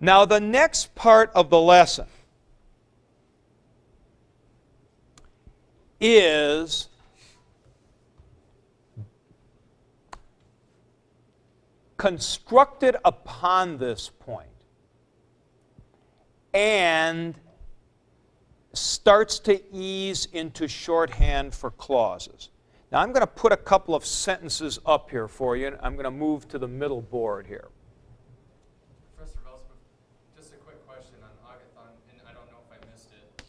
Now, the next part of the lesson is constructed upon this point and starts to ease into shorthand for clauses. Now, I'm going to put a couple of sentences up here for you, and I'm going to move to the middle board here. Professor Velsma, just a quick question on agathon, and I don't know if I missed it.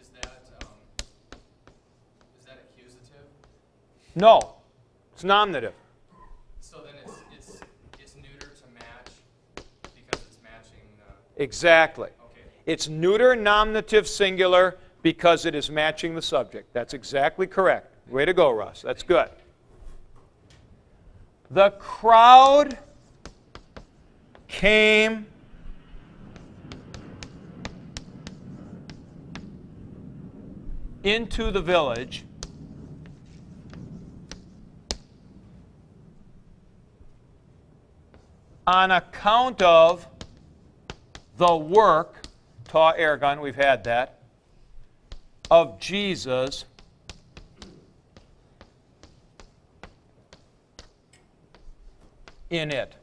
Is that, um, is that accusative? No, it's nominative. So then it's, it's, it's neuter to match because it's matching the, Exactly. okay. It's neuter nominative singular because it is matching the subject. That's exactly correct. Way to go, Russ. That's good. The crowd came into the village on account of the work, ta ergon, we've had that, of Jesus in it.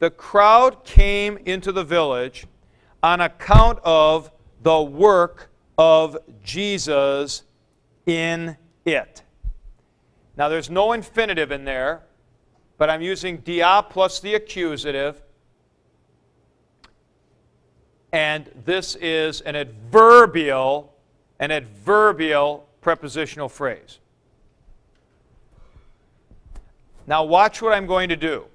The crowd came into the village on account of the work of Jesus in it. Now, there's no infinitive in there, but I'm using dia plus the accusative. And this is an adverbial, an adverbial prepositional phrase. Now, watch what I'm going to do.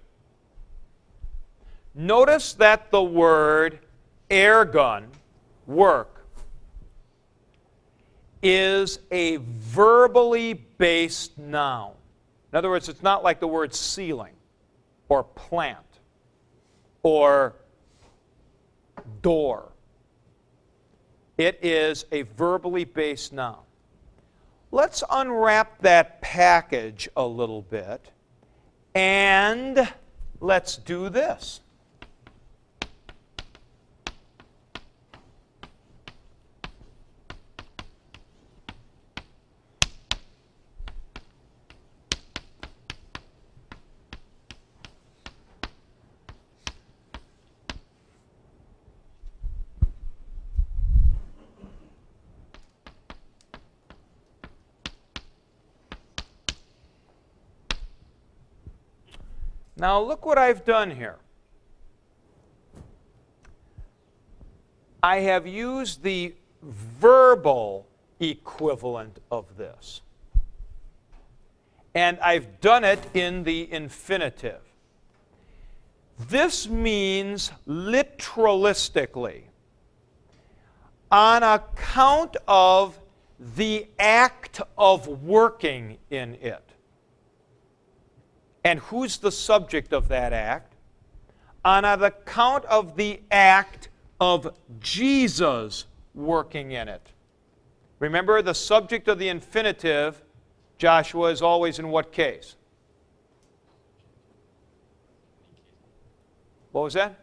Notice that the word ergon, work, is a verbally based noun. In other words, it's not like the word ceiling or plant or door. It is a verbally based noun. Let's unwrap that package a little bit and let's do this. Now, look what I've done here. I have used the verbal equivalent of this. And I've done it in the infinitive. This means literalistically, on account of the act of working in it. And who's the subject of that act? On account of the act of Jesus working in it. Remember, the subject of the infinitive, Joshua, is always in what case? What was that?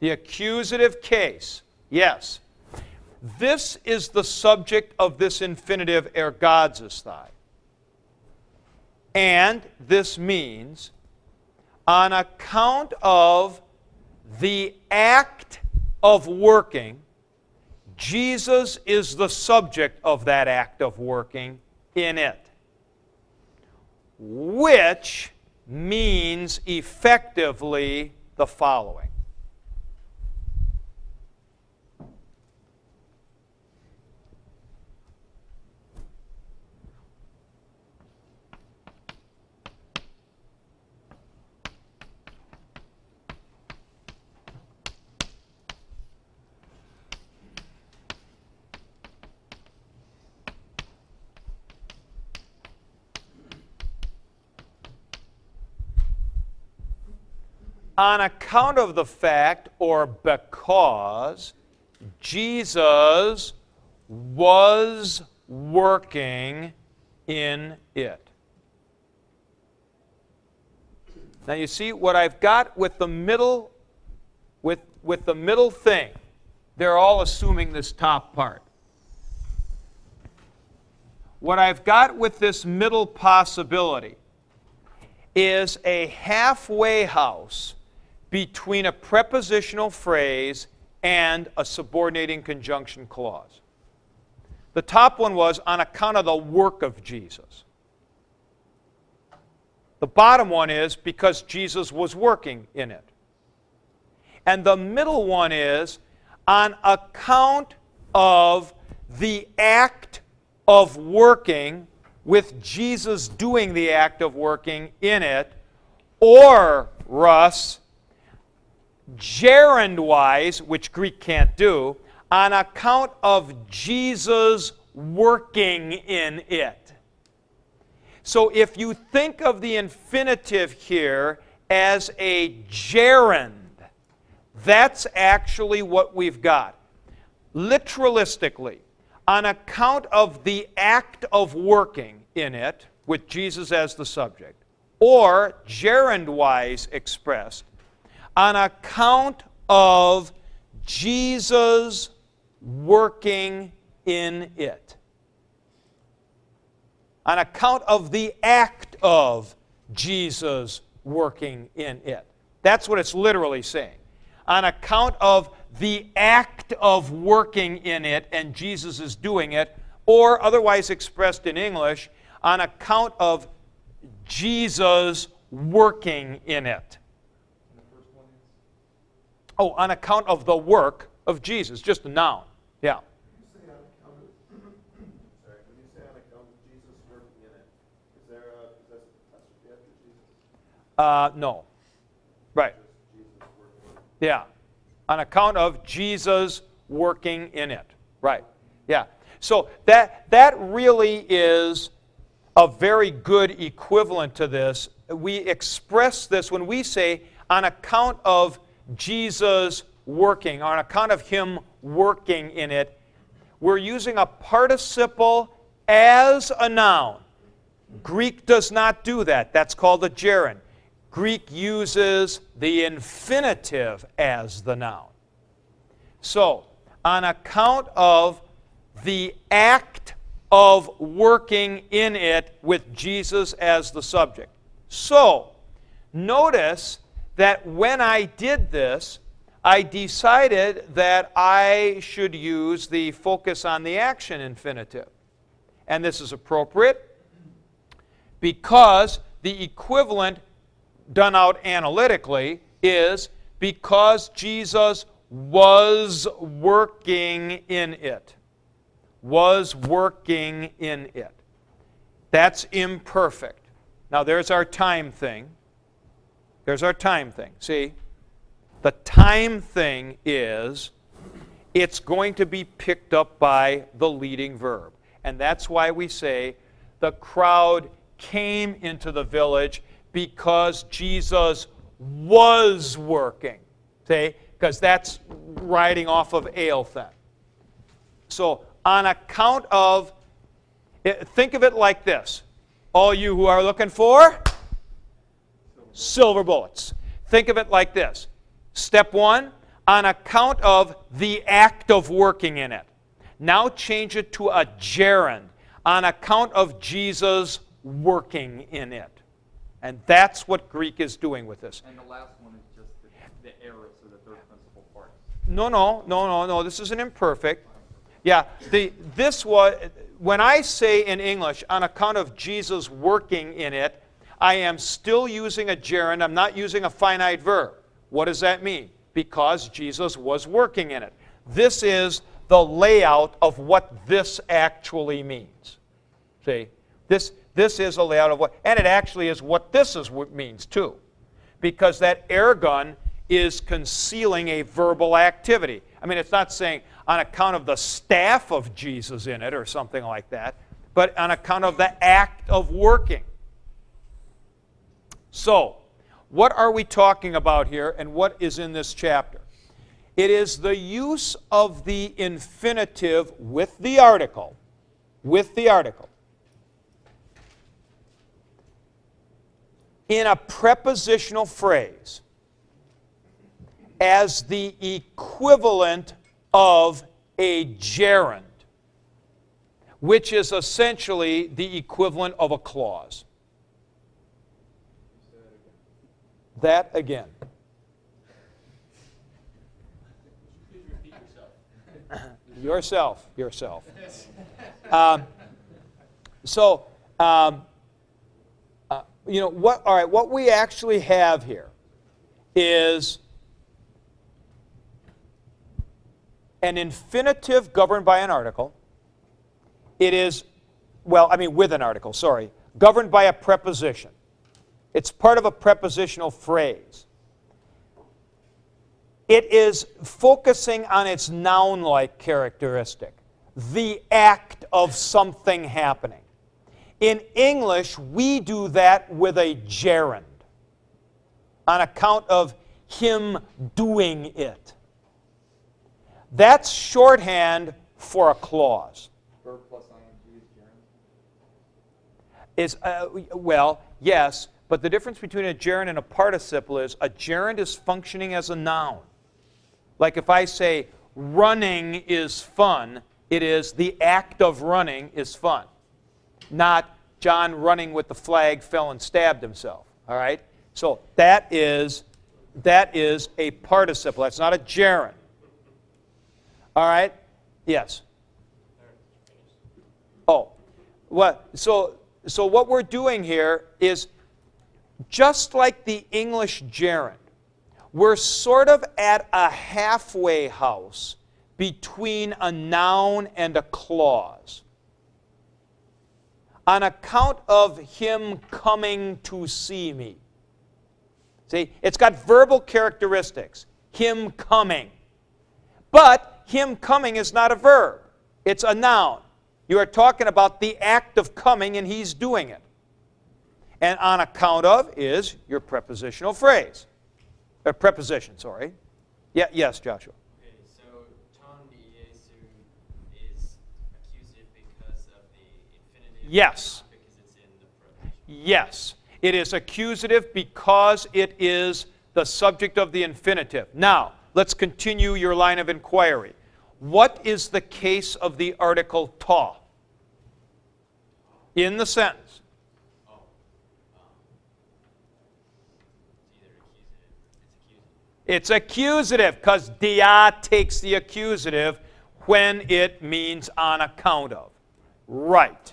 The accusative case. Yes. This is the subject of this infinitive ergazesthai. And this means, on account of the act of working, Jesus is the subject of that act of working in it. Which means effectively the following. On account of the fact or because Jesus was working in it. Now you see what I've got with the middle with with the middle thing. They're all assuming this top part. What I've got with this middle possibility is a halfway house between a prepositional phrase and a subordinating conjunction clause. The top one was on account of the work of Jesus. The bottom one is because Jesus was working in it. And the middle one is on account of the act of working, with Jesus doing the act of working in it, or, Russ, gerund wise, which Greek can't do, on account of Jesus working in it. So if you think of the infinitive here as a gerund, that's actually what we've got. Literalistically, on account of the act of working in it, with Jesus as the subject, or gerund wise expressed, on account of Jesus working in it. On account of the act of Jesus working in it. That's what it's literally saying. On account of the act of working in it, and Jesus is doing it, or otherwise expressed in English, on account of Jesus working in it. Oh, on account of the work of Jesus, just a noun. Yeah. Uh, no. Right. Yeah. On account of Jesus working in it. Right. Yeah. So that that really is a very good equivalent to this. We express this when we say on account of Jesus working, on account of him working in it, we're using a participle as a noun. Greek does not do that. That's called a gerund. Greek uses the infinitive as the noun. So, on account of the act of working in it with Jesus as the subject. So, notice that when I did this, I decided that I should use the focus on the action infinitive. And this is appropriate because the equivalent done out analytically is because Jesus was working in it. Was working in it. That's imperfect. Now, there's our time thing. There's our time thing. See? The time thing is it's going to be picked up by the leading verb. And that's why we say the crowd came into the village because Jesus was working. See? Because that's riding off of elthen. So, on account of, eh, think of it like this. All you who are looking for silver bullets. Think of it like this. Step one, on account of the act of working in it. Now change it to a gerund, on account of Jesus working in it. And that's what Greek is doing with this. And the last one is just the, the aorist or the third principal part. No, no, no, no, no. This is an imperfect. Yeah, the, this was, when I say in English, on account of Jesus working in it, I am still using a gerund. I'm not using a finite verb. What does that mean? Because Jesus was working in it. This is the layout of what this actually means. See? This, this is a layout of what, and it actually is what this is what means too. Because that ergon is concealing a verbal activity. I mean, it's not saying on account of the staff of Jesus in it or something like that, but on account of the act of working. So, what are we talking about here and what is in this chapter? It is the use of the infinitive with the article, with the article, in a prepositional phrase as the equivalent of a gerund, which is essentially the equivalent of a clause. That again. Yourself, yourself. Um, so, um, uh, you know what? All right, what we actually have here is an infinitive governed by an article. It is, well, I mean, with an article. Sorry, governed by a preposition. It's part of a prepositional phrase. It is focusing on its noun like characteristic, the act of something happening. In English, we do that with a gerund on account of him doing it. That's shorthand for a clause. Verb plus ing is gerund. Is, uh, well, yes, but the difference between a gerund and a participle is a gerund is functioning as a noun. Like if I say running is fun, it is the act of running is fun. Not John running with the flag fell and stabbed himself. All right? So that is that is a participle. That's not a gerund. All right? Yes. Oh. What so so what we're doing here is just like the English gerund, we're sort of at a halfway house between a noun and a clause. On account of him coming to see me. See, it's got verbal characteristics. Him coming. But him coming is not a verb, it's a noun. You are talking about the act of coming, and he's doing it. And on account of is your prepositional phrase. A preposition, sorry. Yeah, yes, Joshua. Okay, so is accusative because of the infinitive? Yes. Because it's in the preposition? Yes, it is accusative because it is the subject of the infinitive. Now, let's continue your line of inquiry. What is the case of the article ta in the sentence? Oh, um, it's either accusative, it's accusative. Because dia takes the accusative when it means on account of. Right.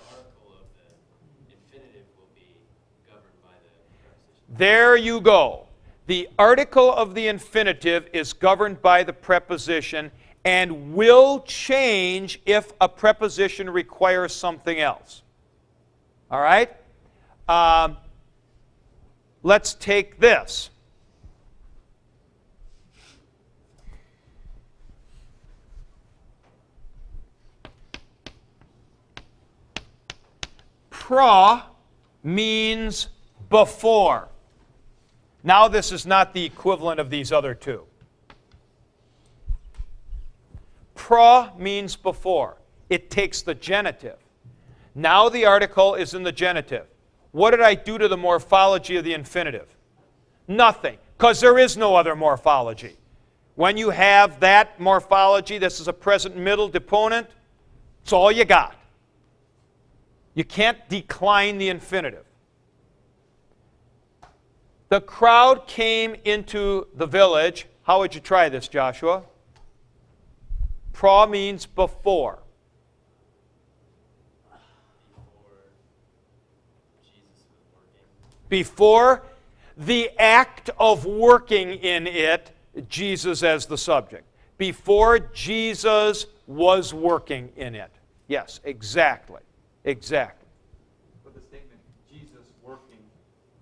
There you go. The article of the infinitive is governed by the preposition and will change if a preposition requires something else. All right? Um, let's take this. Pro means before. Now, this is not the equivalent of these other two. Pro means before. It takes the genitive. Now the article is in the genitive. What did I do to the morphology of the infinitive? Nothing, because there is no other morphology. When you have that morphology, this is a present middle deponent, it's all you got. You can't decline the infinitive. The crowd came into the village. How would you try this, Joshua? Pro means before. Before the act of working in it, Jesus as the subject. Before Jesus was working in it. Yes, exactly. Exactly. But the statement, Jesus working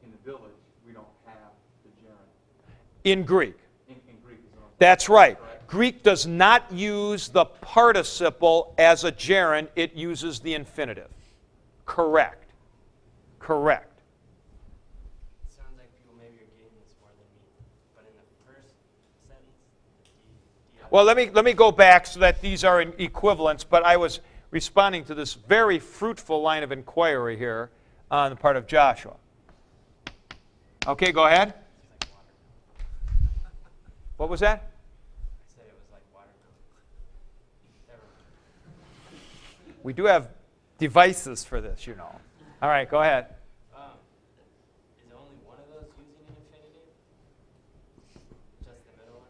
in the village, we don't have the gerund. In Greek. In, in Greek is not. That's right. Correct. Greek does not use the participle as a gerund, it uses the infinitive. Correct. Correct. It sounds like people maybe are getting this more than me. But in the first sentence, the, the Well, let me, let me go back so that these are in equivalents, but I was responding to this very fruitful line of inquiry here on the part of Joshua. Okay, go ahead. What was that? We do have devices for this, you know. All right, go ahead. Um, is only one of those using an infinitive? Just the middle one?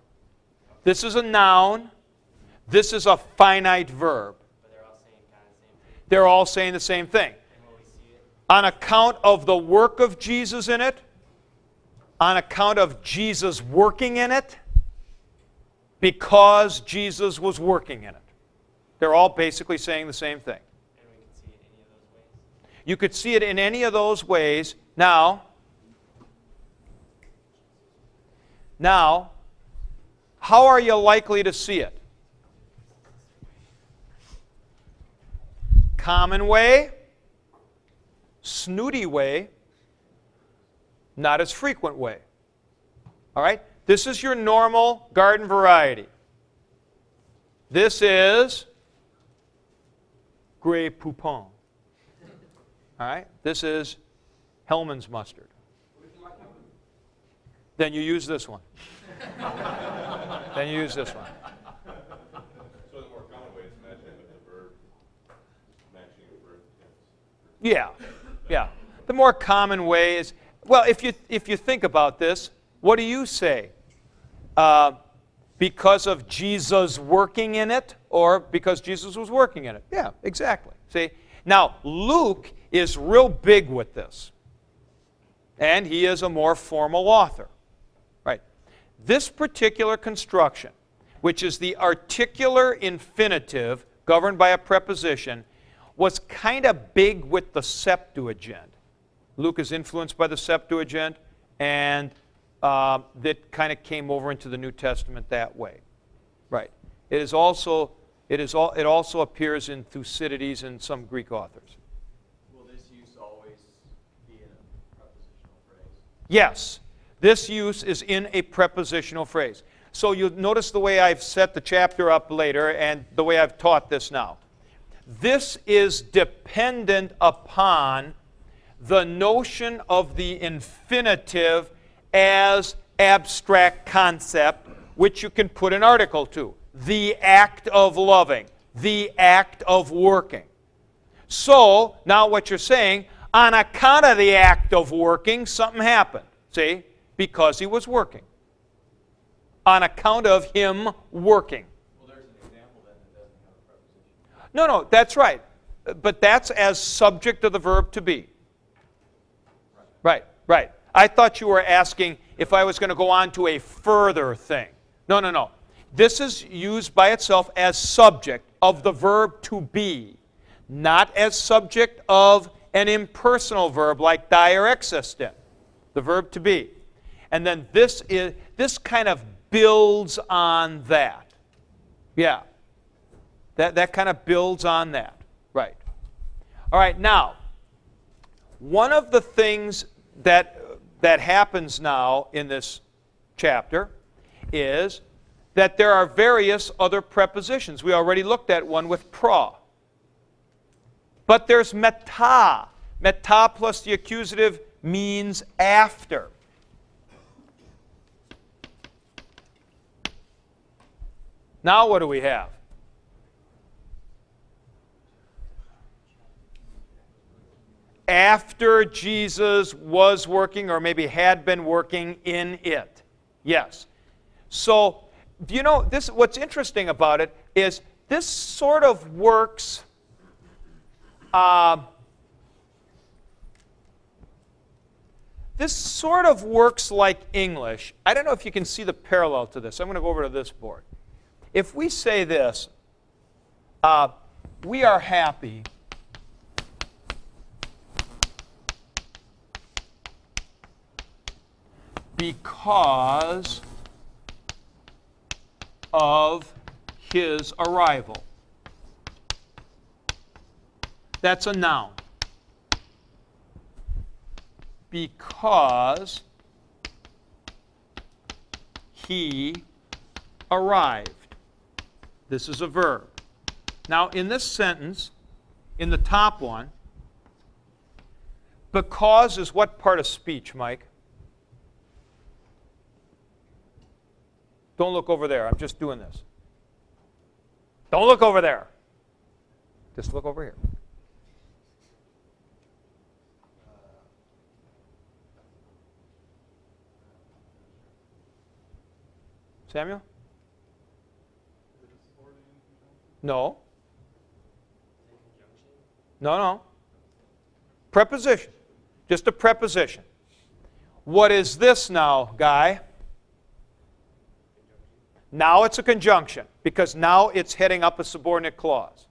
This is a noun. This is a finite verb. But they're all saying kind of the same thing. They're all saying the same thing. On account of the work of Jesus in it, on account of Jesus working in it, because Jesus was working in it. They're all basically saying the same thing. You could see it in any of those ways. Now, now, how are you likely to see it? Common way, snooty way, not as frequent way. All right? This is your normal garden variety. This is Grey Poupon. All right? This is Hellmann's mustard. Then you use this one. then you use this one. So the more common way is matching with the verb, matching the verb tense. Yeah, yeah. The more common way is well, if you if you think about this, what do you say? Uh, because of Jesus working in it, or because Jesus was working in it? Yeah, exactly. See, now Luke is real big with this, and he is a more formal author, right? This particular construction, which is the articular infinitive governed by a preposition, was kind of big with the Septuagint. Luke is influenced by the Septuagint, and uh, that kind of came over into the New Testament that way. Right. It is also it is all, it also appears in Thucydides and some Greek authors. Will this use always be in a prepositional phrase? Yes, this use is in a prepositional phrase. So you notice the way I've set the chapter up later and the way I've taught this now. This is dependent upon the notion of the infinitive as abstract concept, which you can put an article to. The act of loving, the act of working. So, now what you're saying, on account of the act of working, something happened. See? Because he was working. On account of him working. Well, there's an example then that doesn't have a preposition. No, no, that's right. But that's as subject of the verb to be. Right, right. I thought you were asking if I was going to go on to a further thing. No, no, no. This is used by itself as subject of the verb to be, not as subject of an impersonal verb like dei or exestin, the verb to be. And then this is this kind of builds on that. Yeah. That, that kind of builds on that. Right. All right, now, one of the things that, that happens now in this chapter is that there are various other prepositions. We already looked at one with pro. But there's meta. Meta plus the accusative means after. Now, what do we have? After Jesus was working, or maybe had been working in it. Yes. So, do you know this? What's interesting about it is this sort of works. Uh, this sort of works like English. I don't know if you can see the parallel to this. I'm going to go over to this board. If we say this, uh, we are happy because of his arrival. That's a noun. Because he arrived. This is a verb. Now, in this sentence, in the top one, because is what part of speech, Mike? Don't look over there. I'm just doing this. Don't look over there. Just look over here. Samuel? No. No, no. Preposition. Just a preposition. What is this now, Guy? Now it's a conjunction because now it's heading up a subordinate clause.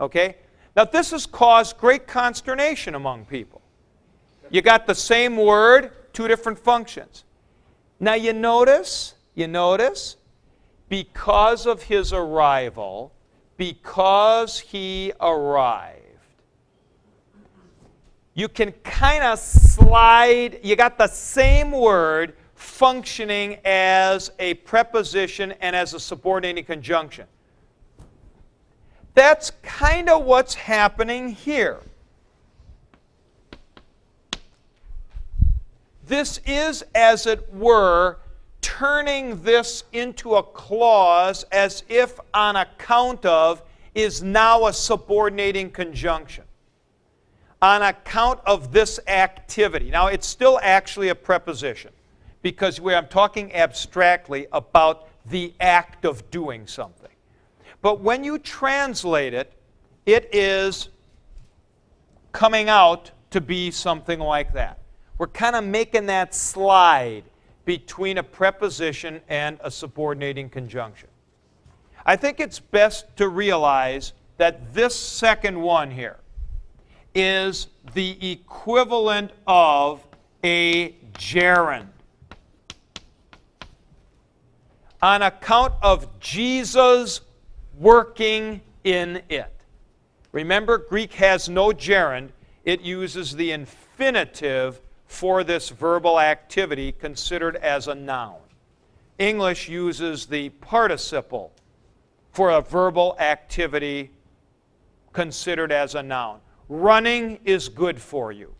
Okay? Now this has caused great consternation among people. You got the same word, two different functions. Now you notice, you notice, because of his arrival, because he arrived, you can kind of slide, you got the same word functioning as a preposition and as a subordinating conjunction. That's kind of what's happening here. This is, as it were, turning this into a clause as if on account of is now a subordinating conjunction. On account of this activity. Now, it's still actually a preposition because we, I'm talking abstractly about the act of doing something. But when you translate it, it is coming out to be something like that. We're kind of making that slide between a preposition and a subordinating conjunction. I think it's best to realize that this second one here is the equivalent of a gerund. On account of Jesus working in it. Remember, Greek has no gerund, it uses the infinitive for this verbal activity considered as a noun. English uses the participle for a verbal activity considered as a noun. Running is good for you.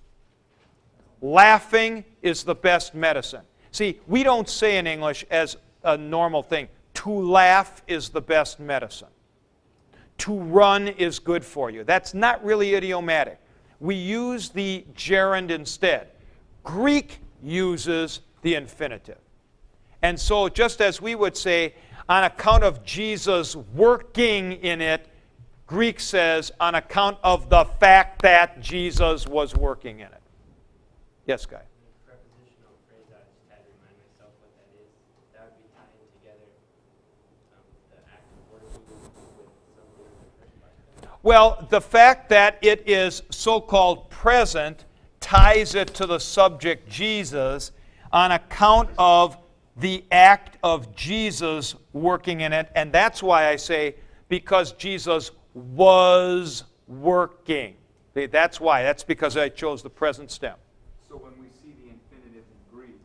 Laughing is the best medicine. See, we don't say in English as a normal thing, to laugh is the best medicine. To run is good for you. That's not really idiomatic. We use the gerund instead. Greek uses the infinitive. And so, just as we would say, on account of Jesus working in it, Greek says, on account of the fact that Jesus was working in it. Yes, Guy? Prepositional phrase, I just had to remind myself what that is. That would be tying together um, the act of working with something in the first part. Well, the fact that it is so called present ties it to the subject Jesus on account of the act of Jesus working in it. And that's why I say, because Jesus was working. That's why. That's because I chose the present stem. So when we see the infinitive in Greek,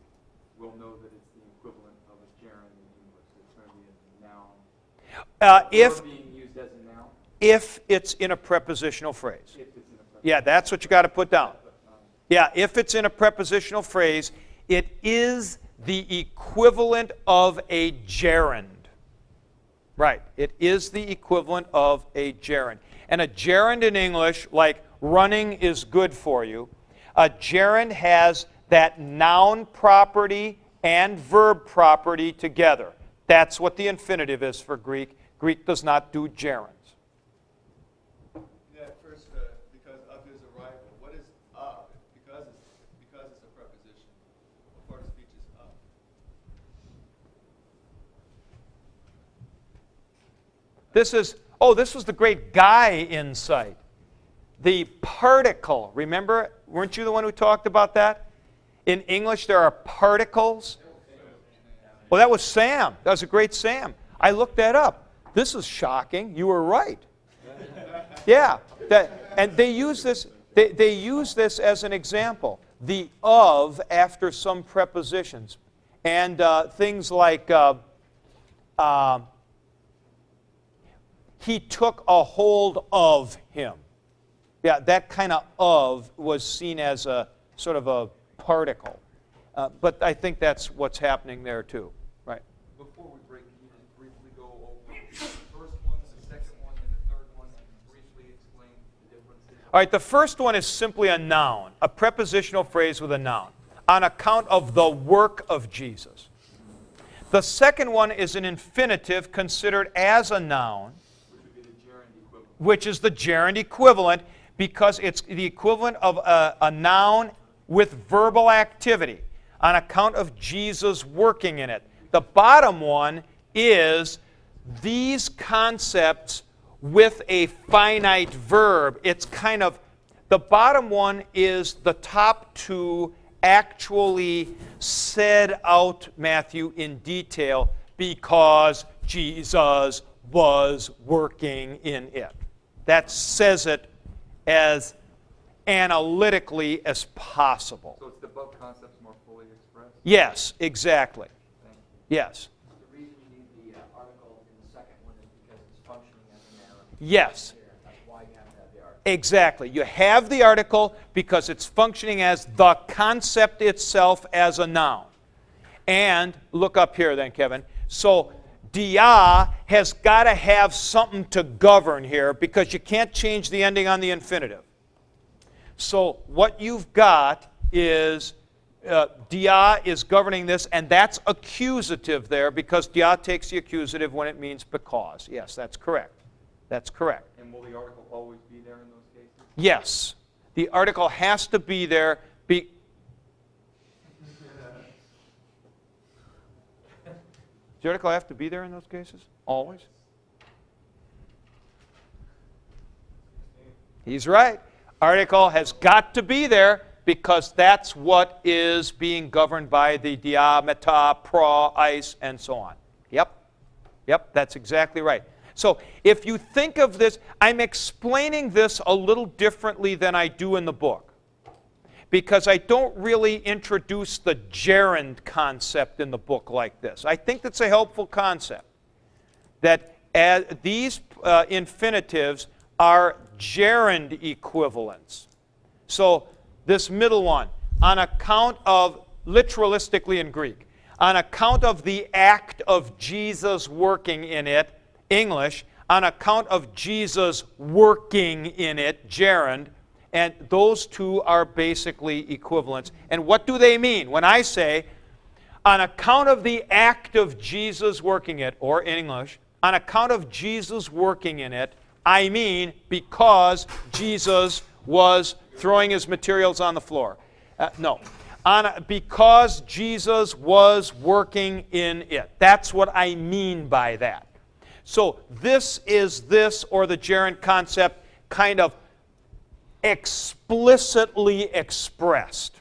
we'll know that it's the equivalent of a gerund in English. It's going to be a noun. Uh, if, being used as a noun, if it's in a prepositional phrase. if it's in a preposition. Yeah, that's what you got to put down. Yeah, if it's in a prepositional phrase, it is the equivalent of a gerund. Right, it is the equivalent of a gerund. And a gerund in English, like running is good for you, a gerund has that noun property and verb property together. That's what the infinitive is for Greek. Greek does not do gerunds. That first, uh, because of his arrival, what is of? Because it's, because it's a preposition. What part of speech is of? This is, oh, this was the great guy insight. The particle, remember? Weren't you the one who talked about that? In English, there are particles. Well, that was Sam. That was a great Sam. I looked that up. This is shocking. You were right. Yeah. That, and they use this. They, they use this as an example. The of after some prepositions, and uh, things like uh, uh, he took a hold of him. Yeah, that kind of of was seen as a sort of a particle. Uh, but I think that's what's happening there too, right? Before we break, can you just briefly go over the first one, the second one, and the third one, and briefly explain the differences? All right, the first one is simply a noun, a prepositional phrase with a noun, on account of the work of Jesus. The second one is an infinitive considered as a noun which is the gerund equivalent because it's the equivalent of a, a noun with verbal activity on account of Jesus working in it. The bottom one is these concepts with a finite verb. It's kind of, the bottom one is the top two actually said out, Matthew, in detail because Jesus was working in it. That says it as analytically as possible. So it's the above concepts more fully expressed? Yes, exactly. Yes. The reason you need the uh, article in the second one is because it's functioning as a noun. Yes. Here, That's why you have to have the article. Exactly. You have the article because it's functioning as the concept itself as a noun. And look up here then, Kevin. So dia has got to have something to govern here because you can't change the ending on the infinitive. So what you've got is uh, dia is governing this, and that's accusative there because dia takes the accusative when it means because. Yes, that's correct. That's correct. And will the article always be there in those cases? Yes, the article has to be there. Be, Does the article have to be there in those cases? Always? He's right. Article has got to be there because that's what is being governed by the dia, meta, pro, eis, and so on. Yep. Yep, that's exactly right. So if you think of this, I'm explaining this a little differently than I do in the book because I don't really introduce the gerund concept in the book like this. I think that's a helpful concept that these uh, infinitives are gerund equivalents. So this middle one, on account of, literalistically in Greek, on account of the act of Jesus working in it, English, on account of Jesus working in it, gerund, and those two are basically equivalents. And what do they mean? When I say, on account of the act of Jesus working it, or in English, on account of Jesus working in it, I mean because Jesus was throwing his materials on the floor. Uh, no. On, because Jesus was working in it. That's what I mean by that. So this is this, or the gerund concept, kind of explicitly expressed.